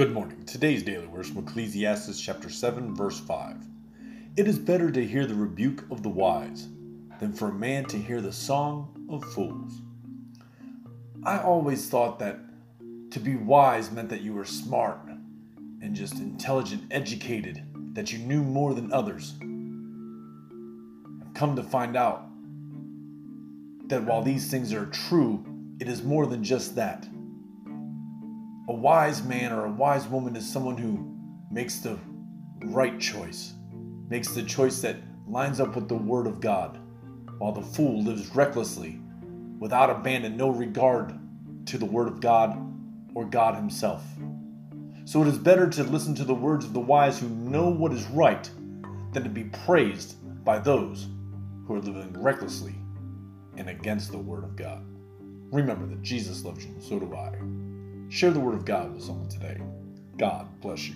Good morning. Today's daily verse from Ecclesiastes chapter 7, verse 5. It is better to hear the rebuke of the wise than for a man to hear the song of fools. I always thought that to be wise meant that you were smart and just intelligent, educated, that you knew more than others. I've come to find out that while these things are true, it is more than just that. A wise man or a wise woman is someone who makes the right choice, makes the choice that lines up with the Word of God, while the fool lives recklessly, without abandon, no regard to the Word of God or God Himself. So it is better to listen to the words of the wise who know what is right than to be praised by those who are living recklessly and against the Word of God. Remember that Jesus loves you, so do I. Share the word of God with someone today. God bless you.